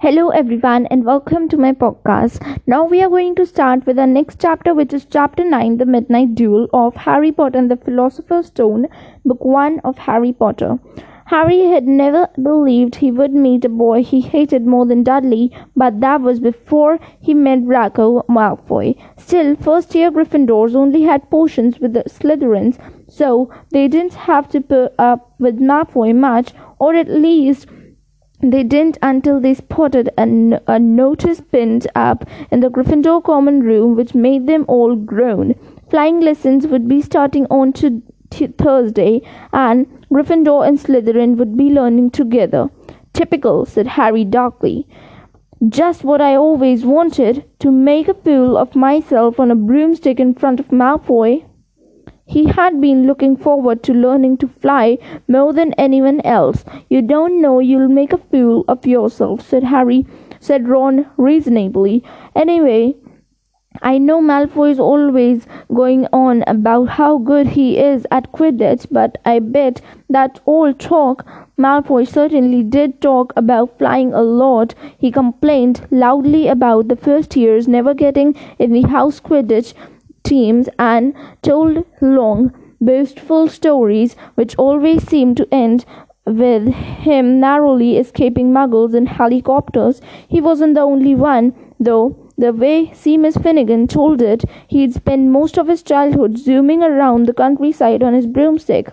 Hello, everyone, and welcome to my podcast. Now, we are going to start with our next chapter, which is chapter 9 The Midnight Duel of Harry Potter and the Philosopher's Stone, book 1 of Harry Potter. Harry had never believed he would meet a boy he hated more than Dudley, but that was before he met Draco Malfoy. Still, first year Gryffindors only had potions with the Slytherins, so they didn't have to put up with Malfoy much, or at least they didn't until they spotted a, notice pinned up in the Gryffindor common room which made them all groan. Flying lessons would be starting on to t- Thursday, and Gryffindor and Slytherin would be learning together. Typical, said Harry darkly. Just what I always wanted to make a fool of myself on a broomstick in front of Malfoy. He had been looking forward to learning to fly more than anyone else. You don't know you'll make a fool of yourself, said Harry, said Ron reasonably. Anyway, I know Malfoy is always going on about how good he is at Quidditch, but I bet that all talk. Malfoy certainly did talk about flying a lot. He complained loudly about the first years never getting in the house Quidditch teams and told long, boastful stories which always seemed to end with him narrowly escaping muggles in helicopters. He wasn't the only one, though. The way Seamus Finnegan told it, he'd spent most of his childhood zooming around the countryside on his broomstick.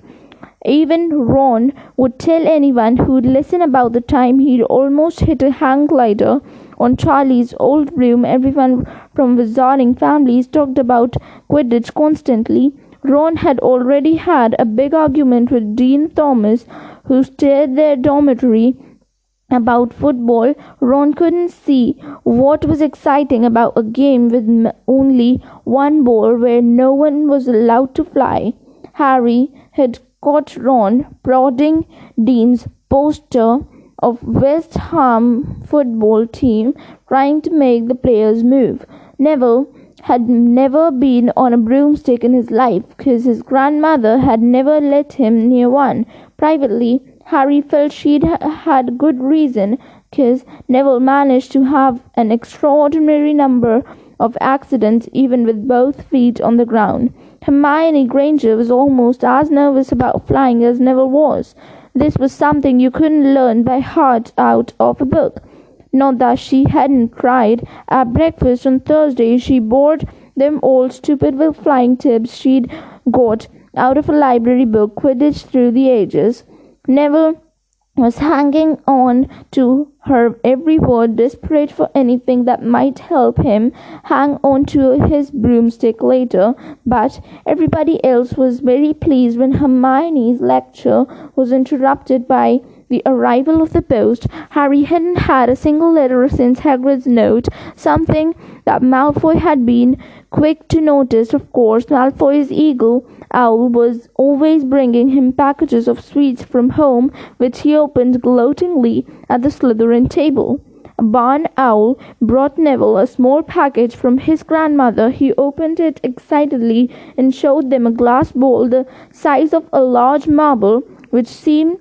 Even Ron would tell anyone who'd listen about the time he'd almost hit a hang glider on Charlie's old room, Everyone from wizarding families talked about Quidditch constantly. Ron had already had a big argument with Dean Thomas, who stared their dormitory about football. Ron couldn't see what was exciting about a game with only one ball where no one was allowed to fly. Harry had caught Ron prodding Dean's poster of West Ham football team trying to make the players move. Neville had never been on a broomstick in his life because his grandmother had never let him near one. Privately, Harry felt she'd had good reason because Neville managed to have an extraordinary number of accidents even with both feet on the ground. Hermione Granger was almost as nervous about flying as Neville was. This was something you couldn't learn by heart out of a book. Not that she hadn't tried. At breakfast on Thursday, she bored them all stupid with flying tips she'd got out of a library book, Quidditch Through the Ages. Neville was hanging on to her every word, desperate for anything that might help him hang on to his broomstick later. But everybody else was very pleased when Hermione's lecture was interrupted by the arrival of the post. Harry hadn't had a single letter since Hagrid's note, something that Malfoy had been quick to notice. Of course, Malfoy's eagle owl was always bringing him packages of sweets from home, which he opened gloatingly at the Slytherin table. Barn owl brought Neville a small package from his grandmother. He opened it excitedly and showed them a glass bowl the size of a large marble, which seemed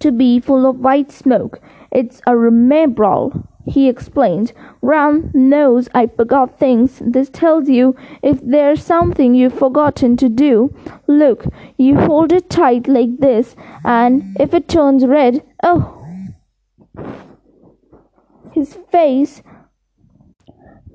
to be full of white smoke. It's a Remembrall, he explained. Ron knows I forgot things. This tells you if there's something you've forgotten to do. Look, you hold it tight like this, and if it turns red, oh. His face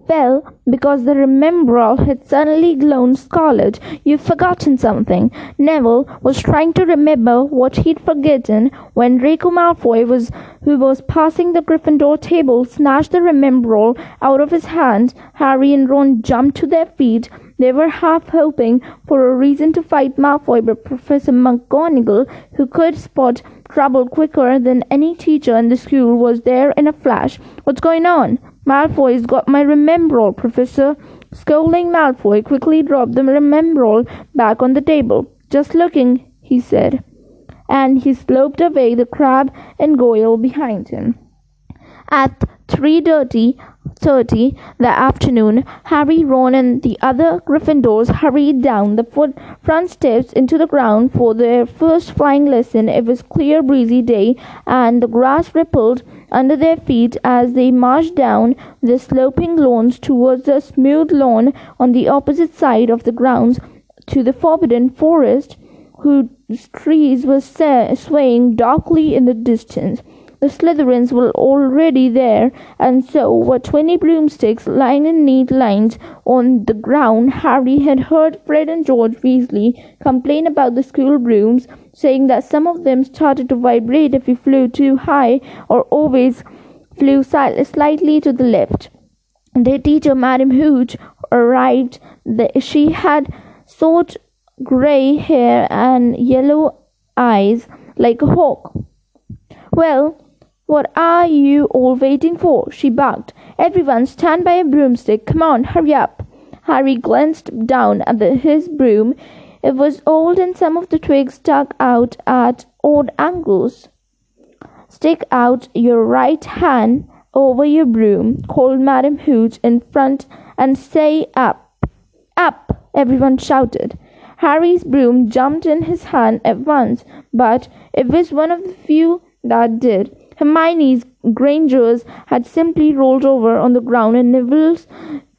fell because the Remembrall had suddenly glowed scarlet. You've forgotten something. Neville was trying to remember what he'd forgotten when Draco Malfoy was who was passing the Gryffindor table snatched the Remembrall out of his hand. Harry and Ron jumped to their feet. They were half hoping for a reason to fight Malfoy, but Professor McGonagall, who could spot trouble quicker than any teacher in the school, was there in a flash. What's going on? Malfoy's got my Remembrall, Professor. Scolding Malfoy quickly dropped the Remembrall back on the table. Just looking, he said. And he sloped away the Crabbe and Goyle behind him. At three thirty, thirty that afternoon, Harry, Ron, and the other Gryffindors hurried down the foot front steps into the ground for their first flying lesson. It was clear, breezy day, and the grass rippled under their feet as they marched down the sloping lawns towards the smooth lawn on the opposite side of the grounds to the forbidden forest, whose trees were swaying darkly in the distance. The Slytherins were already there, and so were twenty broomsticks lying in neat lines on the ground. Harry had heard Fred and George Weasley complain about the school brooms, saying that some of them started to vibrate if you flew too high or always flew slightly to the left. Their teacher, Madam Hooch, arrived. She had short grey hair and yellow eyes like a hawk. Well, what are you all waiting for? she barked. Everyone stand by a broomstick. Come on, hurry up. Harry glanced down at the, his broom. It was old and some of the twigs stuck out at odd angles. Stick out your right hand over your broom, called Madam Hooch in front, and say up. Up! everyone shouted. Harry's broom jumped in his hand at once, but it was one of the few that did. Hermione's Granger's had simply rolled over on the ground and Neville's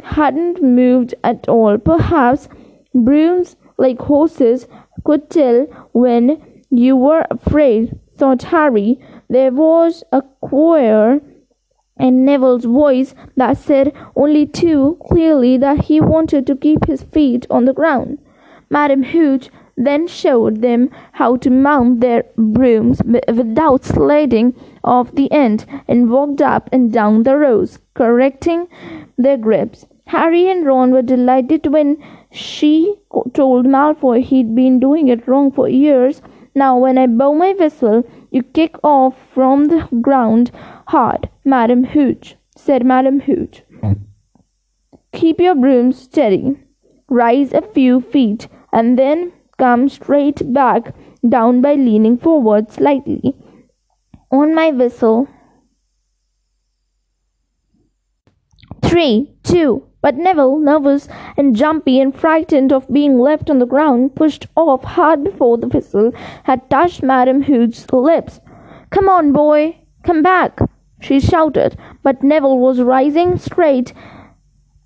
hadn't moved at all. Perhaps brooms, like horses, could tell when you were afraid, thought Harry. There was a choir in Neville's voice that said only too clearly that he wanted to keep his feet on the ground. Madam Hooch then showed them how to mount their brooms without sliding off the end and walked up and down the rows, correcting their grips. Harry and Ron were delighted when she told Malfoy he'd been doing it wrong for years. Now, when I blow my whistle, you kick off from the ground hard, Madam Hooch, said Madam Hooch. Keep your brooms steady. Rise a few feet and then come straight back down by leaning forward slightly on my whistle. Three, two, but Neville, nervous and jumpy and frightened of being left on the ground, pushed off hard before the whistle had touched Madam Hooch's lips. Come on, boy, come back, she shouted, but Neville was rising straight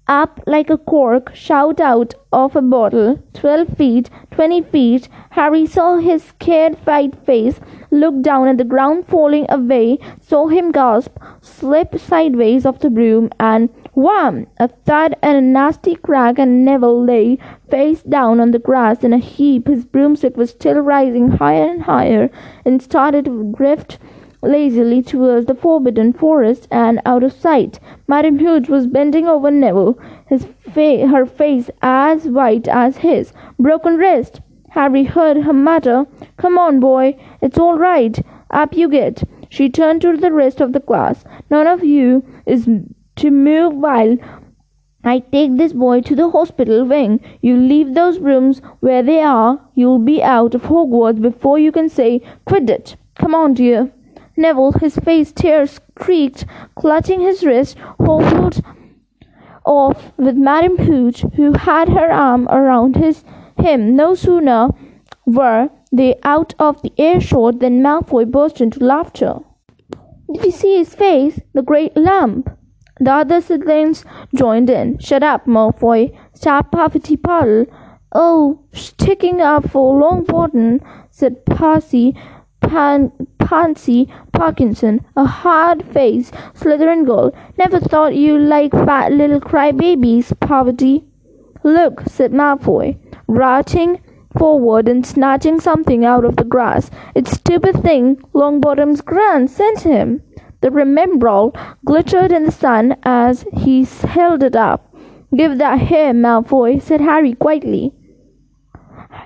up like a cork shot out of a bottle. Twelve feet, twenty feet. Harry saw his scared white face, looked down at the ground falling away, saw him gasp, slip sideways off the broom, and wham! A thud and a nasty crack, and Neville lay face down on the grass in a heap. His broomstick was still rising higher and higher, and started to drift lazily towards the forbidden forest and out of sight. Madame Hooch was bending over Neville, his fa- her face as white as his. Broken wrist. Harry heard her mutter, Come on, boy, it's all right. Up you get. She turned to the rest of the class. None of you is to move while I take this boy to the hospital wing. You leave those rooms where they are. You'll be out of Hogwarts before you can say Quidditch. Come on, dear. Neville, his face tears streaked, clutching his wrist, hobbled off with Madam Hooch, who had her arm around his him. No sooner were they out of the earshot than Malfoy burst into laughter. Did you see his face? The great lump. The other siblings joined in. Shut up, Malfoy. Stop Parvati Patil. Oh, sticking up for Longbottom, said Percy Pan- Pansy Parkinson, a hard-faced Slytherin girl. Never thought you liked fat little crybabies, Parvati. Look, said Malfoy, routing forward and snatching something out of the grass. It's stupid thing Longbottom's grand sent him. The remembrall glittered in the sun as he held it up. Give that here, Malfoy, said Harry quietly.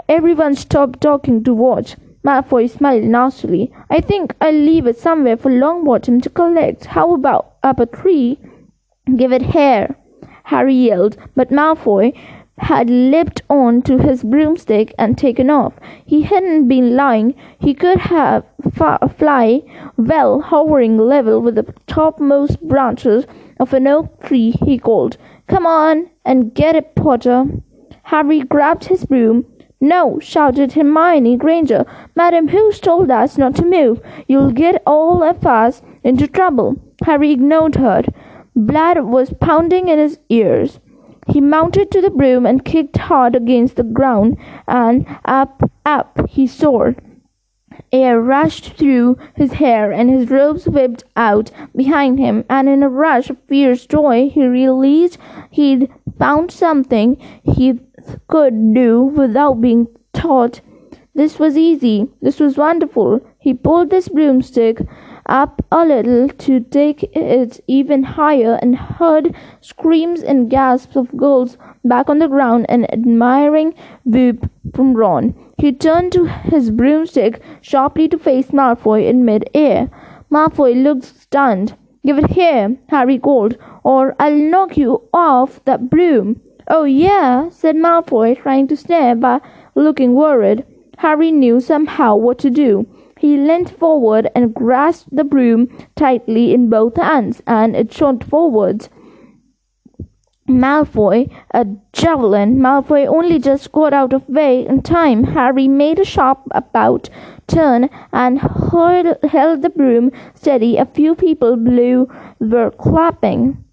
Everyone stopped talking to watch. Malfoy smiled nastily. I think I'll leave it somewhere for Longbottom to collect. How about up a tree? Give it here, Harry yelled, but Malfoy had leapt on to his broomstick and taken off. He hadn't been lying. He could have fly well, hovering level with the topmost branches of an oak tree. He called, "Come on and get it, Potter." Harry grabbed his broom. "No!" shouted Hermione Granger. "Madam, Hooch told us not to move? You'll get all of us into trouble." Harry ignored her. Blood was pounding in his ears. He mounted to the broom and kicked hard against the ground, and up, up he soared. Air rushed through his hair, and his robes whipped out behind him, and in a rush of fierce joy he realized he'd found something he could do without being taught. This was easy. This was wonderful. He pulled his broomstick up a little to take it even higher and heard screams and gasps of girls back on the ground and admiring whoop from Ron. He turned to his broomstick sharply to face Malfoy in mid-air. Malfoy looked stunned. Give it here, Harry called, or I'll knock you off that broom. Oh, yeah, said Malfoy, trying to stare but looking worried. Harry knew somehow what to do. He leant forward and grasped the broom tightly in both hands, and it shot forwards. Malfoy, a javelin. Malfoy only just got out of way in time. Harry made a sharp about turn and held the broom steady. A few people below were clapping.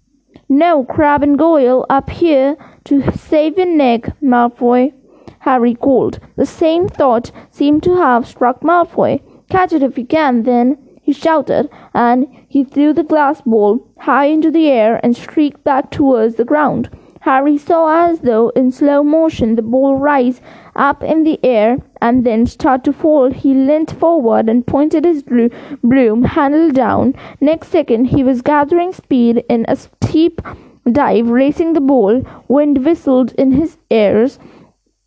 No, Crabbe and Goyle up here to save your neck, Malfoy. Harry called. The same thought seemed to have struck Malfoy. Catch it if you can, then, he shouted, and he threw the glass ball high into the air and streaked back towards the ground. Harry saw as though in slow motion the ball rise up in the air and then start to fall. He leant forward and pointed his broom handle down. Next second he was gathering speed in a steep dive, racing the ball. Wind whistled in his ears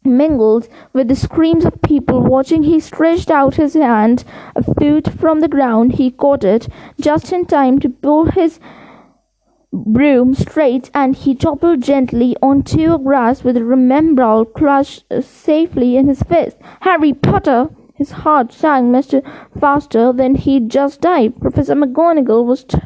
mingled with the screams of people watching. He stretched out his hand a foot from the ground. He caught it just in time to pull his broom straight and he toppled gently onto a grass with Remembrall clutched safely in his fist. Harry Potter! His heart sang much faster than he'd just dived. Professor McGonagall was t-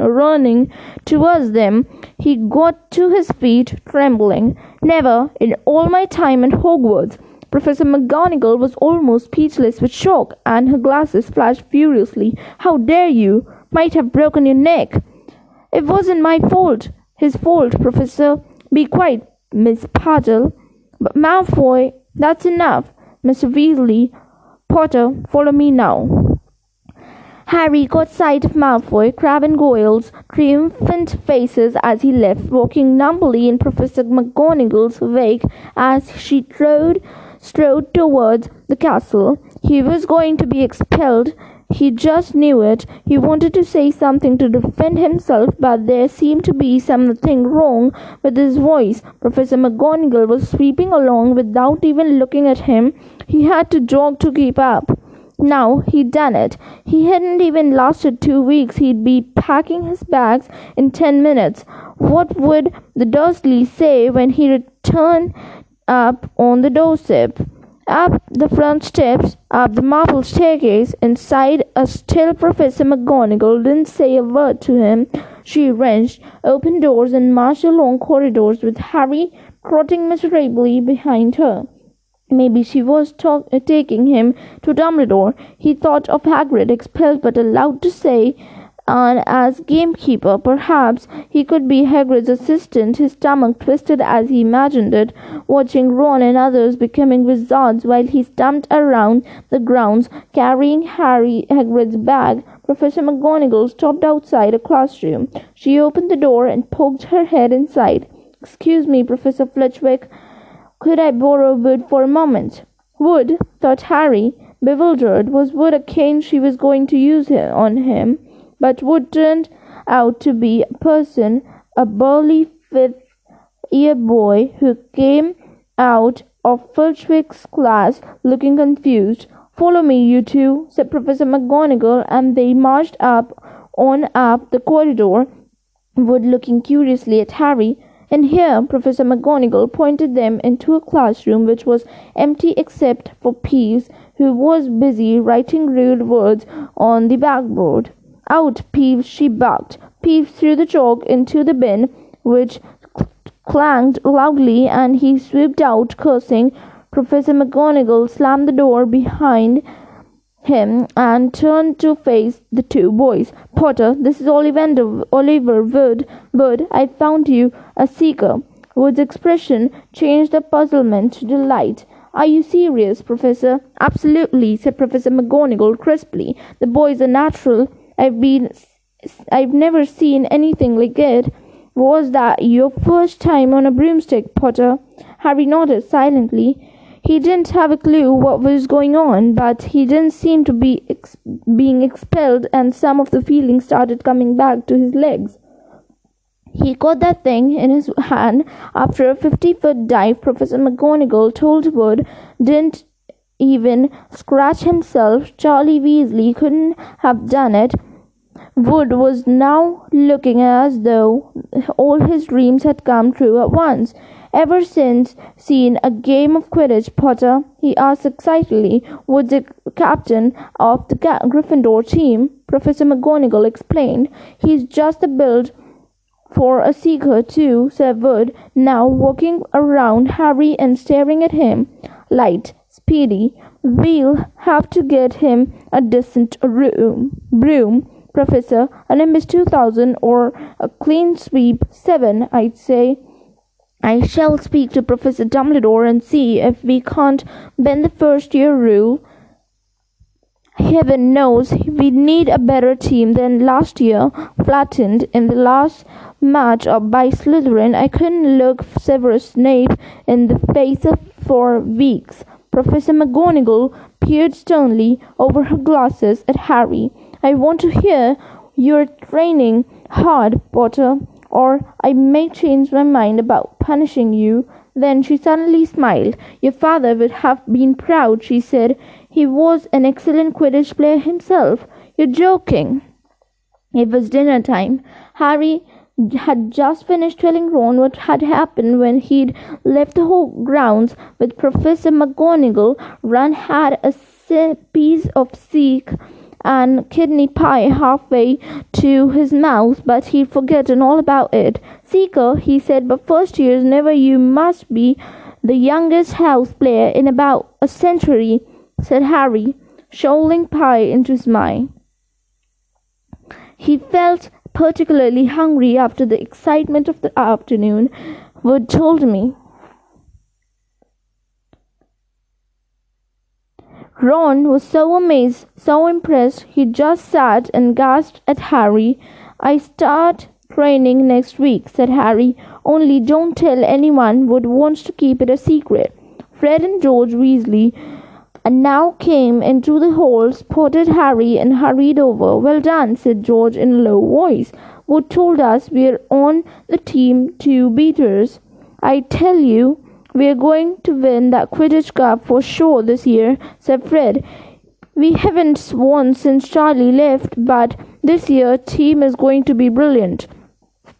running towards them. He got to his feet, trembling. Never, in all my time at Hogwarts, Professor McGonagall was almost speechless with shock, and her glasses flashed furiously. How dare you? Might have broken your neck. It wasn't my fault. His fault, Professor. Be quiet, Miss Patil. But Malfoy, that's enough. Mr. Weasley, Potter, follow me now. Harry caught sight of Malfoy, Crabbe and Goyle's triumphant faces as he left, walking numbly in Professor McGonagall's wake as she trode, strode towards the castle. He was going to be expelled. He just knew it. He wanted to say something to defend himself, but there seemed to be something wrong with his voice. Professor McGonagall was sweeping along without even looking at him. He had to jog to keep up. Now he'd done it. He hadn't even lasted two weeks. He'd be packing his bags in ten minutes. What would the Dursleys say when he returned up on the doorstep? Up the front steps, up the marble staircase, inside a still Professor McGonagall didn't say a word to him. She wrenched open doors and marched along corridors with Harry trotting miserably behind her. Maybe she was talk- taking him to Dumbledore. He thought of Hagrid expelled but allowed to say and as gamekeeper. Perhaps he could be Hagrid's assistant. His stomach twisted as he imagined it, watching Ron and others becoming wizards while he stumped around the grounds carrying Harry Hagrid's bag. Professor McGonagall stopped outside a classroom. She opened the door and poked her head inside. Excuse me, Professor Flitwick. Could I borrow wood for a moment? Wood, thought Harry, bewildered. Was wood a cane she was going to use on him? But wood turned out to be a person, a burly fifth year boy who came out of Flitwick's class looking confused. Follow me, you two, said Professor McGonagall, and they marched up on up the corridor, Wood looking curiously at Harry. And here, Professor McGonagall pointed them into a classroom which was empty except for Peeves, who was busy writing rude words on the blackboard. Out, Peeves, she barked. Peeves threw the chalk into the bin, which clanged loudly, and he swooped out, cursing. Professor McGonagall slammed the door behind him and turned to face the two boys. Potter, this is Ollivander, Oliver Wood. Wood, I found you a seeker. Wood's expression changed the puzzlement to delight. Are you serious, Professor? Absolutely, said Professor McGonagall crisply. The boy's a natural. I've been I've never seen anything like it. Was that your first time on a broomstick, Potter? Harry nodded silently. He didn't have a clue what was going on, but he didn't seem to be ex- being expelled, and some of the feeling started coming back to his legs. He caught that thing in his hand after a 50 foot dive. Professor McGonagall told Wood didn't even scratch himself. Charlie Weasley couldn't have done it. Wood was now looking as though all his dreams had come true at once. Ever since seeing a game of Quidditch, Potter? he asked excitedly. Would the captain of the Gryffindor team, Professor McGonagall explained. He's just the build for a seeker too, said Wood, now walking around Harry and staring at him. Light, speedy. We'll have to get him a decent room, broom, Professor. Nimbus 2000 or a Cleansweep 7, I'd say. I shall speak to Professor Dumbledore and see if we can't bend the first year rule. Heaven knows we need a better team than last year. Flattened in the last match up by Slytherin, I couldn't look Severus Snape in the face for weeks. Professor McGonagall peered sternly over her glasses at Harry. I want to hear you're training hard, Potter or I may change my mind about punishing you. Then she suddenly smiled. Your father would have been proud, she said. He was an excellent Quidditch player himself. You're joking. It was dinner time. Harry had just finished telling Ron what had happened when he'd left the whole grounds with Professor McGonagall. Ron had a piece of seek and kidney pie halfway to his mouth, but he'd forgotten all about it. Seeker, he said, but first years never you must be the youngest house player in about a century, said Harry, shoveling pie into his mind. He felt particularly hungry after the excitement of the afternoon. Wood told me. Ron was so amazed, so impressed, he just sat and gasped at Harry. I start training next week, said Harry. Only don't tell anyone Wood wants to keep it a secret. Fred and George Weasley and now came into the hall, spotted Harry, and hurried over. Well done, said George in a low voice. Wood told us we're on the team two beaters. I tell you, we're going to win that Quidditch Cup for sure this year, said Fred. We haven't won since Charlie left, but this year team is going to be brilliant.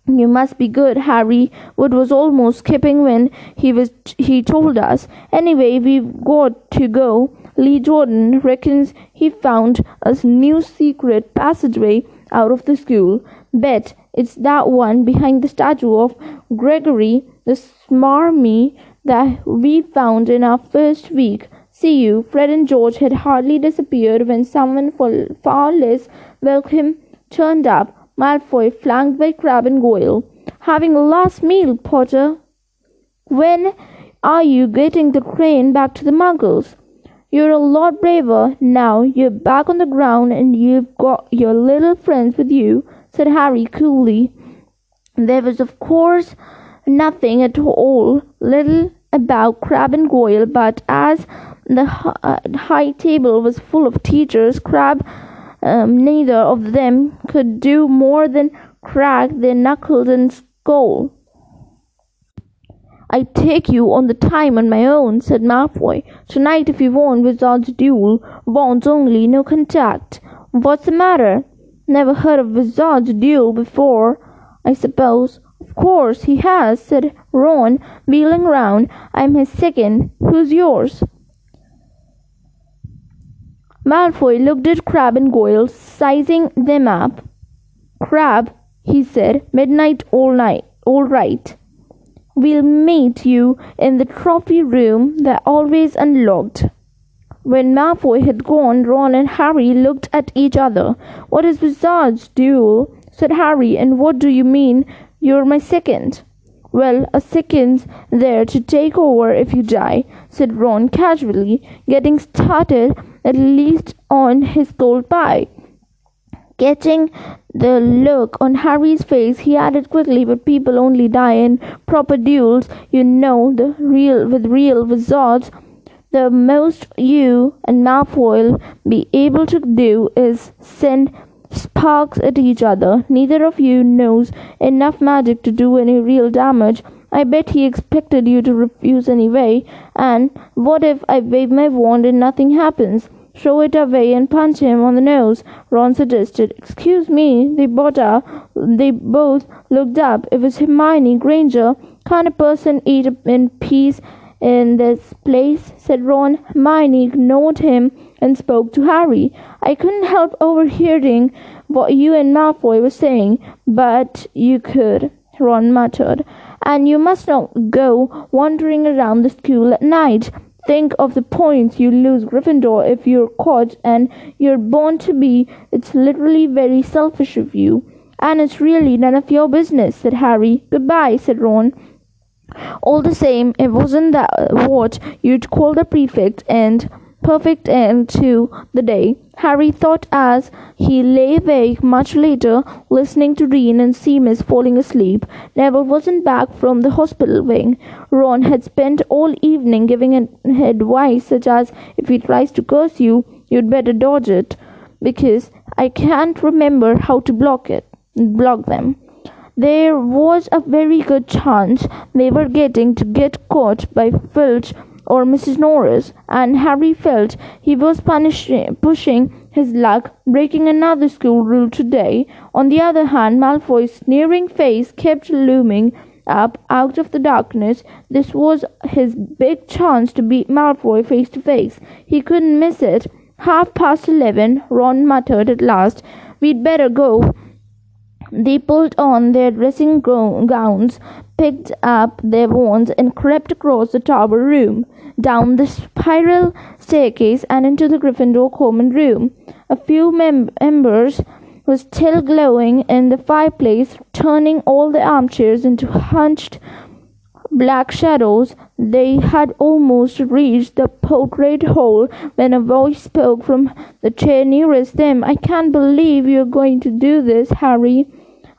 You must be good, Harry. Wood was almost skipping when he was he told us. Anyway, we've got to go. Lee Jordan reckons he found a new secret passageway out of the school. Bet it's that one behind the statue of Gregory the Smarmy that we found in our first week. See you. Fred and George had hardly disappeared when someone far less welcome turned up. Malfoy, flanked by Crabbe and Goyle. Having a last meal, Potter. When are you getting the train back to the Muggles? You're a lot braver now. You're back on the ground and you've got your little friends with you, said Harry coolly. There was, of course, nothing at all little about Crabbe and Goyle, but as the uh, high table was full of teachers, Crabbe um, neither of them could do more than crack their knuckles and scowl. I take you on the time on my own, said Malfoy. Tonight, if you want Wizard's Duel, wands only, no contact. What's the matter? Never heard of Wizard's Duel before, I suppose. Course he has, said Ron, wheeling round. I'm his second. Who's yours? Malfoy looked at Crabbe and Goyle, sizing them up. Crabbe, he said, midnight all night, all right. We'll meet you in the trophy room. They're always unlocked. When Malfoy had gone, Ron and Harry looked at each other. What is Wizard's duel? said Harry, and what do you mean you're my second? Well, a second's there to take over if you die, said Ron casually, getting started at least on his cold pie. Catching the look on Harry's face, he added quickly, But people only die in proper duels. You know, the real with real wizards. The most you and Malfoy will be able to do is send sparks at each other. Neither of you knows enough magic to do any real damage. I bet he expected you to refuse anyway. And what if I wave my wand and nothing happens? Throw it away and punch him on the nose, Ron suggested. Excuse me, they both, they both looked up. It was Hermione Granger. Can't a person eat in peace in this place? said Ron. Hermione ignored him and spoke to Harry. I couldn't help overhearing what you and Malfoy were saying, but you could, Ron muttered. And you must not go wandering around the school at night. Think of the points you lose Gryffindor if you're caught and you're born to be. It's literally very selfish of you. And it's really none of your business, said Harry. Goodbye, said Ron. All the same, it wasn't that what you'd call the prefect and perfect end to the day. Harry thought as he lay awake much later, listening to Dean and Seamus falling asleep. Neville wasn't back from the hospital wing. Ron had spent all evening giving advice such as, if he tries to curse you, you'd better dodge it, because I can't remember how to block it, block them. There was a very good chance they were getting to get caught by Filch or Mrs. Norris, and Harry felt he was punishing, pushing his luck, breaking another school rule today. On the other hand, Malfoy's sneering face kept looming up out of the darkness. This was his big chance to beat Malfoy face to face. He couldn't miss it. Half past eleven, Ron muttered at last. We'd better go. They pulled on their dressing gowns, picked up their wands, and crept across the tower room, down the spiral staircase, and into the Gryffindor common room. A few mem- embers were still glowing in the fireplace, turning all the armchairs into hunched black shadows. They had almost reached the portrait hole when a voice spoke from the chair nearest them. I can't believe you're going to do this, Harry.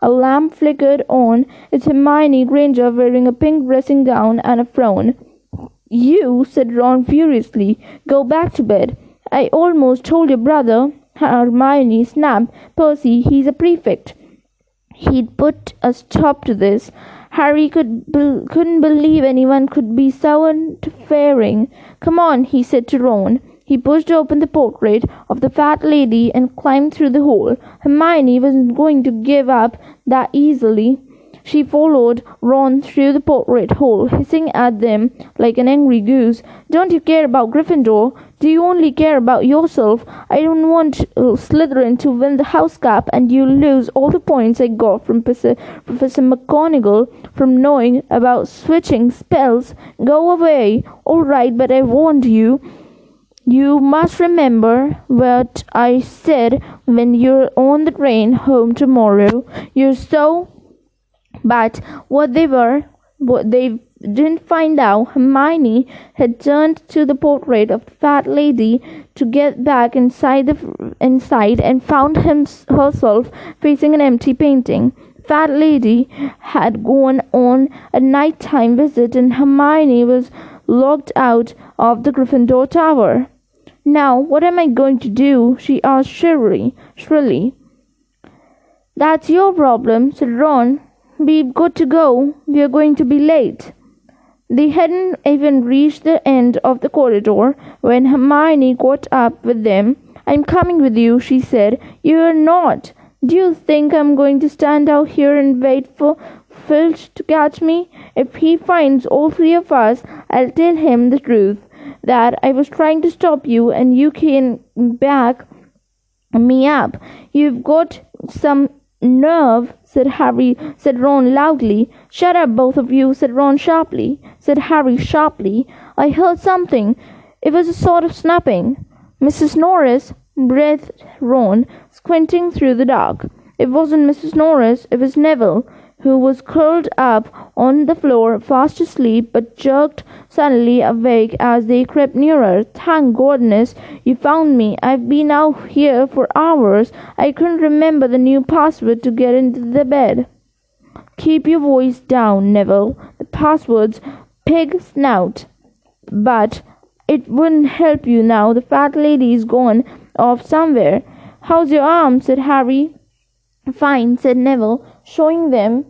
A lamp flickered on. It's Hermione Granger wearing a pink dressing gown and a frown. You, said Ron furiously, go back to bed. I almost told your brother. Hermione snapped. Percy, he's a prefect. He'd put a stop to this. Harry could be- couldn't believe anyone could be so unfaring. Come on, he said to Ron. He pushed open the portrait of the fat lady and climbed through the hole. Hermione wasn't going to give up that easily. She followed Ron through the portrait hole, hissing at them like an angry goose. Don't you care about Gryffindor? Do you only care about yourself? I don't want uh, Slytherin to win the house cap and you lose all the points I got from Professor McGonagall from knowing about switching spells. Go away. All right, but I warned you. You must remember what I said when you're on the train home tomorrow. You're so. But what they were, what they didn't find out, Hermione had turned to the portrait of the fat lady to get back inside the inside and found him, herself facing an empty painting. Fat lady had gone on a nighttime visit, and Hermione was locked out of the Gryffindor Tower. Now, what am I going to do? she asked shrilly. shrilly. That's your problem, said Ron. We've got to go. We're going to be late. They hadn't even reached the end of the corridor when Hermione got up with them. I'm coming with you, she said. You're not, Do you think I'm going to stand out here and wait for Filch to catch me? If he finds all three of us, I'll tell him the truth that I was trying to stop you and you came back me up. You've got some nerve, said Harry, said Ron loudly. Shut up, both of you, said Ron sharply, said Harry sharply. I heard something. It was a sort of snapping. Mrs. Norris, breathed Ron, squinting through the dark. It wasn't Mrs. Norris, it was Neville who was curled up on the floor, fast asleep, but jerked suddenly awake as they crept nearer. Thank goodness you found me. I've been out here for hours. I couldn't remember the new password to get into the bed. Keep your voice down, Neville. The password's pig snout. But it wouldn't help you now. The fat lady's gone off somewhere. How's your arm? said Harry. Fine, said Neville, showing them.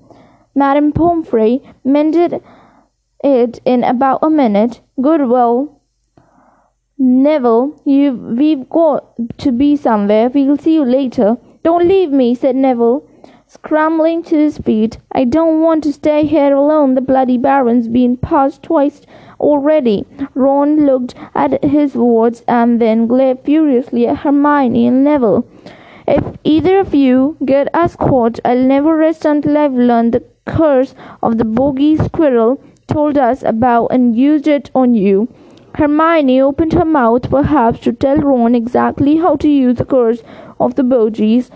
Madame Pomfrey mended it in about a minute. Good, well, Neville, you we've got to be somewhere. We'll see you later. Don't leave me, said Neville, scrambling to his feet. I don't want to stay here alone. The bloody Baron's been past twice already. Ron looked at his wards and then glared furiously at Hermione and Neville. If either of you get us caught, I'll never rest until I've learned the curse of the bogies Quirrell told us about and used it on you. Hermione opened her mouth perhaps to tell Ron exactly how to use the curse of the bogies,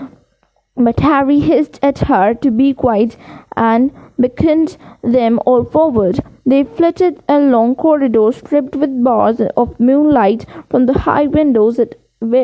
but Harry hissed at her to be quiet and beckoned them all forward. They flitted along corridors stripped with bars of moonlight from the high windows at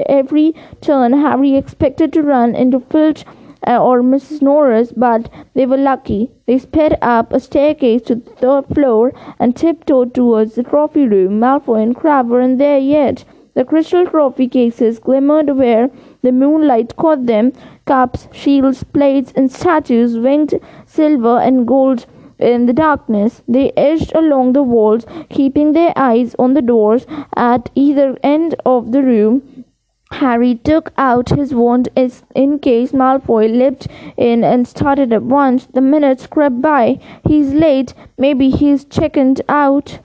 every turn Harry expected to run into Filch Uh, or Mrs. Norris, but they were lucky. They sped up a staircase to the third floor and tiptoed towards the trophy room. Malfoy and Crabbe weren't there yet. The crystal trophy cases glimmered where the moonlight caught them. Cups, shields, plates, and statues winked silver and gold in the darkness. They edged along the walls, keeping their eyes on the doors at either end of the room. Harry took out his wand in case Malfoy leaped in and started at once. The minutes crept by. He's late. Maybe he's chickened out.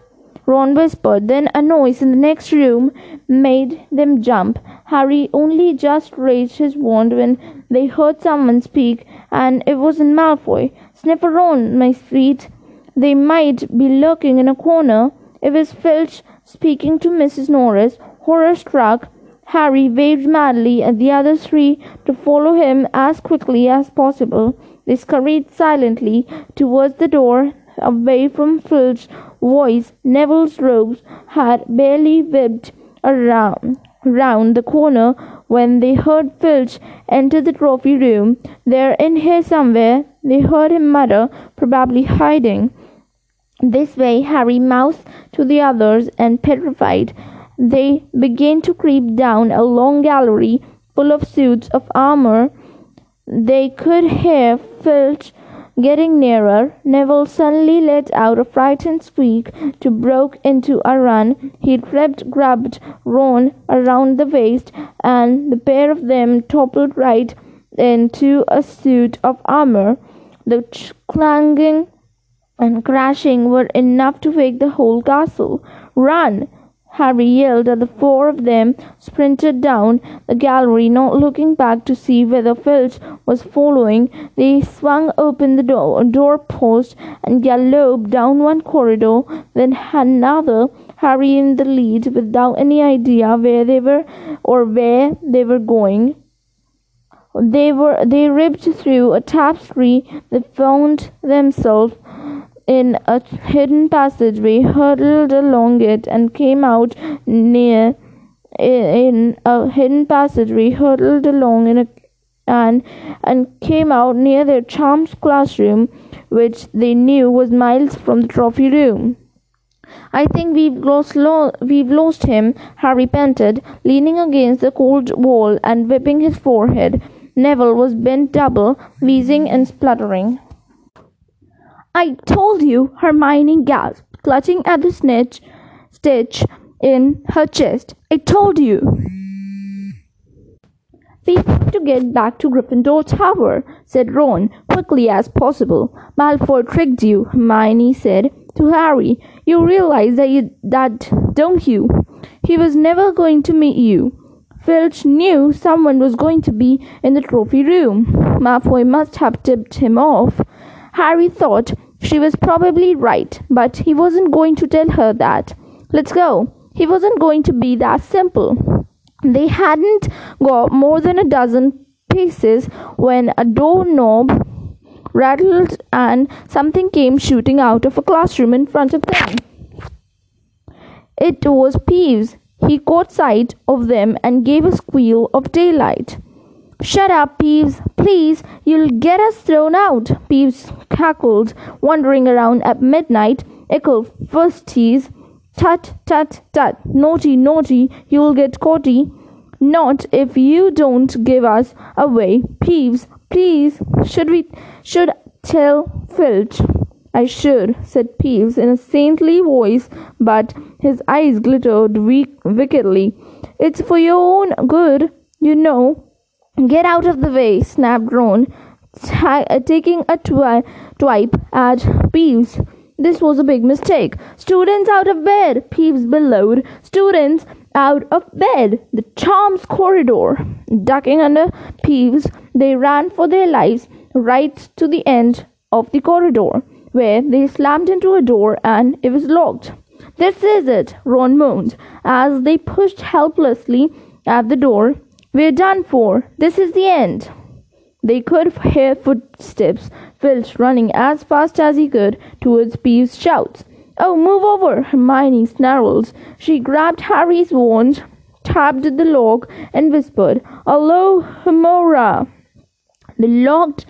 Ron whispered. Then a noise in the next room made them jump. Harry only just raised his wand when they heard someone speak, and it wasn't Malfoy. Sniff around, my sweet. They might be lurking in a corner. It was Filch speaking to Mrs. Norris. Horror struck, Harry waved madly at the other three to follow him as quickly as possible. They scurried silently towards the door, away from Filch's voice. Neville's robes had barely whipped around round the corner when they heard Filch enter the trophy room. They're in here somewhere, they heard him mutter, probably hiding. This way Harry mouthed to the others and petrified. They began to creep down a long gallery full of suits of armor. They could hear Filch getting nearer. Neville suddenly let out a frightened squeak to broke into a run. He tripped, grabbed Ron around the waist, and the pair of them toppled right into a suit of armor. The clanging and crashing were enough to wake the whole castle. Run! Harry yelled as the four of them sprinted down the gallery, not looking back to see whether Filch was following. They swung open the door, door post and galloped down one corridor, then another, Harry in the lead without any idea where they were or where they were going. They were they ripped through a tapestry that found themselves in a hidden passageway, hurtled along it, and came out near in a hidden passageway, hurtled along in a and and came out near their charms classroom, which they knew was miles from the trophy room. I think we've lost lo- we've lost him, Harry panted, leaning against the cold wall and whipping his forehead. Neville was bent double, wheezing and spluttering. I told you, Hermione gasped, clutching at the snitch, stitch in her chest. I told you. We have to get back to Gryffindor Tower, said Ron, quickly as possible. Malfoy tricked you, Hermione said to Harry. You realize that, you, that, don't you? He was never going to meet you. Filch knew someone was going to be in the trophy room. Malfoy must have tipped him off. Harry thought she was probably right, but he wasn't going to tell her that. Let's go. He wasn't going to be that simple. They hadn't got more than a dozen paces when a doorknob rattled and something came shooting out of a classroom in front of them. It was Peeves. He caught sight of them and gave a squeal of delight. Shut up, Peeves. Please, you'll get us thrown out. Peeves cackled, wandering around at midnight. Ickle tease. Tut, tut, tut. Naughty, naughty. You'll get caughty. Not if you don't give us away. Peeves, please. Should we, should tell Filch? I should, said Peeves in a saintly voice, but his eyes glittered weak, wickedly. It's for your own good, you know. Get out of the way, snapped Ron, uh, taking a twi- swipe at Peeves. This was a big mistake. Students out of bed, Peeves bellowed. Students out of bed. The charms corridor. Ducking under Peeves, they ran for their lives right to the end of the corridor, where they slammed into a door and it was locked. This is it, Ron moaned as they pushed helplessly at the door. We're done for. This is the end. They could hear footsteps, Filch running as fast as he could towards Peeves' shouts. Oh, move over! Hermione snarled. She grabbed Harry's wand, tapped the lock, and whispered, Alohomora! The lock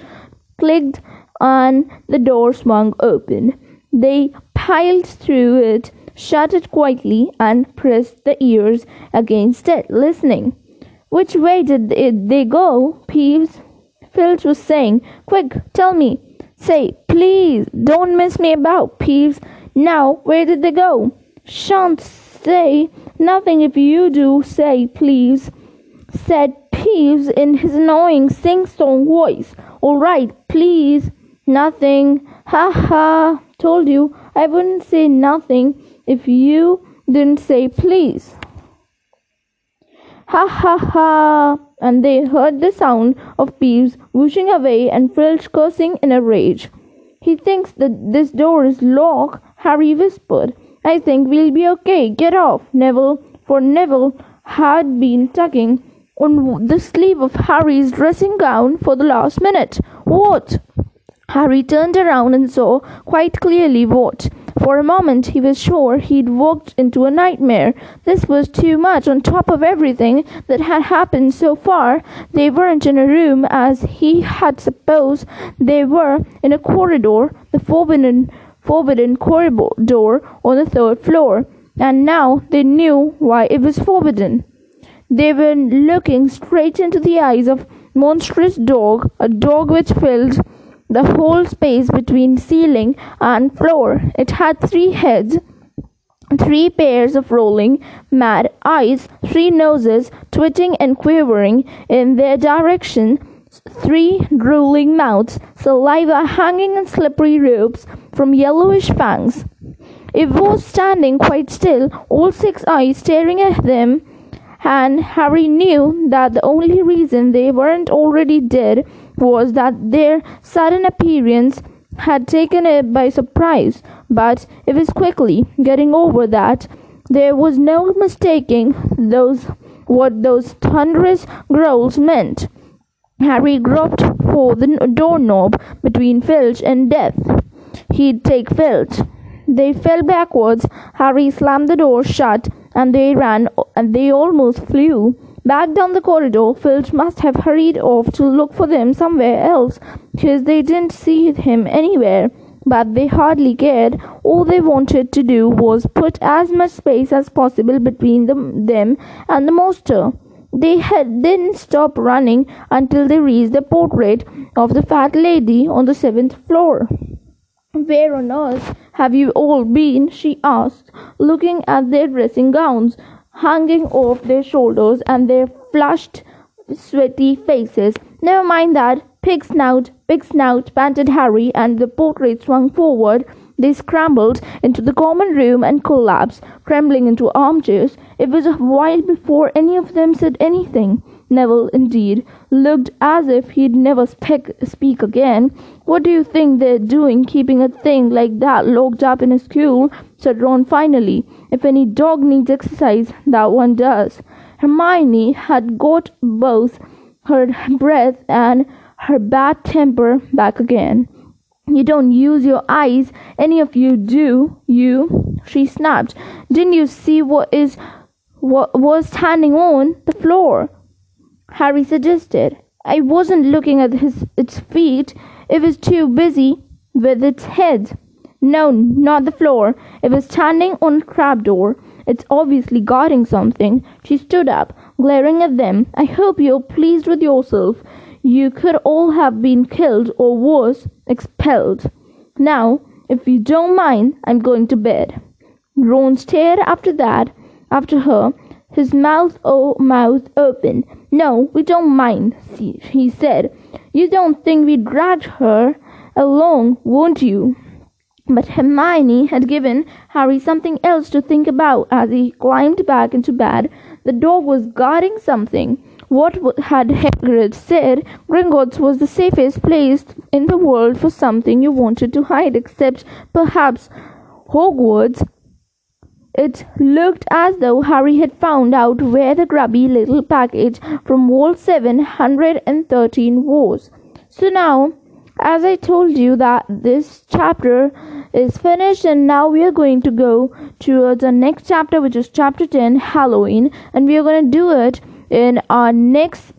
clicked and the door swung open. They piled through it, shut it quietly, and pressed their ears against it, listening. Which way did they go? Peeves Filch was saying. Quick, tell me. Say, please, don't miss me about, Peeves. Now, where did they go? Shan't say nothing if you do say, please, said Peeves in his annoying sing-song voice. All right, please. Nothing. Ha ha. Told you I wouldn't say nothing if you didn't say please. Ha ha ha! And they heard the sound of Peeves whooshing away and Filch cursing in a rage. He thinks that this door is locked, Harry whispered. I think we'll be okay. Get off, Neville. For Neville had been tugging on the sleeve of Harry's dressing gown for the last minute. What? Harry turned around and saw quite clearly what. For a moment he was sure he'd walked into a nightmare. This was too much on top of everything that had happened so far. They weren't in a room as he had supposed they were in a corridor, the forbidden forbidden corridor on the third floor. And now they knew why it was forbidden. They were looking straight into the eyes of monstrous dog, a dog which filled the whole space between ceiling and floor. It had three heads, three pairs of rolling, mad eyes, three noses twitching and quivering in their direction, three drooling mouths, saliva hanging in slippery ropes from yellowish fangs. It was standing quite still, all six eyes staring at them, and Harry knew that the only reason they weren't already dead was that their sudden appearance had taken it by surprise, but it was quickly getting over that. There was no mistaking those what those thunderous growls meant. Harry groped for the doorknob between Filch and death. He'd take Filch. They fell backwards. Harry slammed the door shut, and they ran, and they almost flew. Back down the corridor, Filch must have hurried off to look for them somewhere else, because they didn't see him anywhere. But they hardly cared. All they wanted to do was put as much space as possible between them, them and the monster. They had didn't stop running until they reached the portrait of the fat lady on the seventh floor. Where on earth have you all been? she asked, looking at their dressing gowns hanging off their shoulders and their flushed sweaty faces. Never mind that. Pig snout, pig snout, panted Harry, and the portrait swung forward. They scrambled into the common room and collapsed, trembling into armchairs. It was a while before any of them said anything. Neville, indeed, looked as if he'd never speak, speak again. What do you think they're doing, keeping a thing like that locked up in a school? said Ron finally. If any dog needs exercise, that one does. Hermione had got both her breath and her bad temper back again. You don't use your eyes, any of you do, you, she snapped. Didn't you see what is what was standing on the floor? Harry suggested. I wasn't looking at his its feet. It was too busy with its head. No, not the floor. It was standing on a trapdoor. It's obviously guarding something. She stood up, glaring at them. I hope you're pleased with yourself. You could all have been killed or worse, expelled. Now, if you don't mind, I'm going to bed. Ron stared after that, after her, his mouth oh mouth open. No, we don't mind, he said. You don't think we drag her along, won't you? But Hermione had given Harry something else to think about as he climbed back into bed. The dog was guarding something. What had Hagrid said? Gringotts was the safest place in the world for something you wanted to hide, except perhaps Hogwarts. It looked as though Harry had found out where the grubby little package from Vault 713 was. So now, as I told you that this chapter is finished and now we are going to go to the next chapter which is chapter 10 Halloween and we are going to do it in our next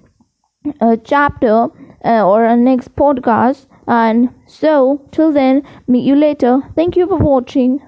uh, chapter uh, or our next podcast. And so, till then, meet you later. Thank you for watching.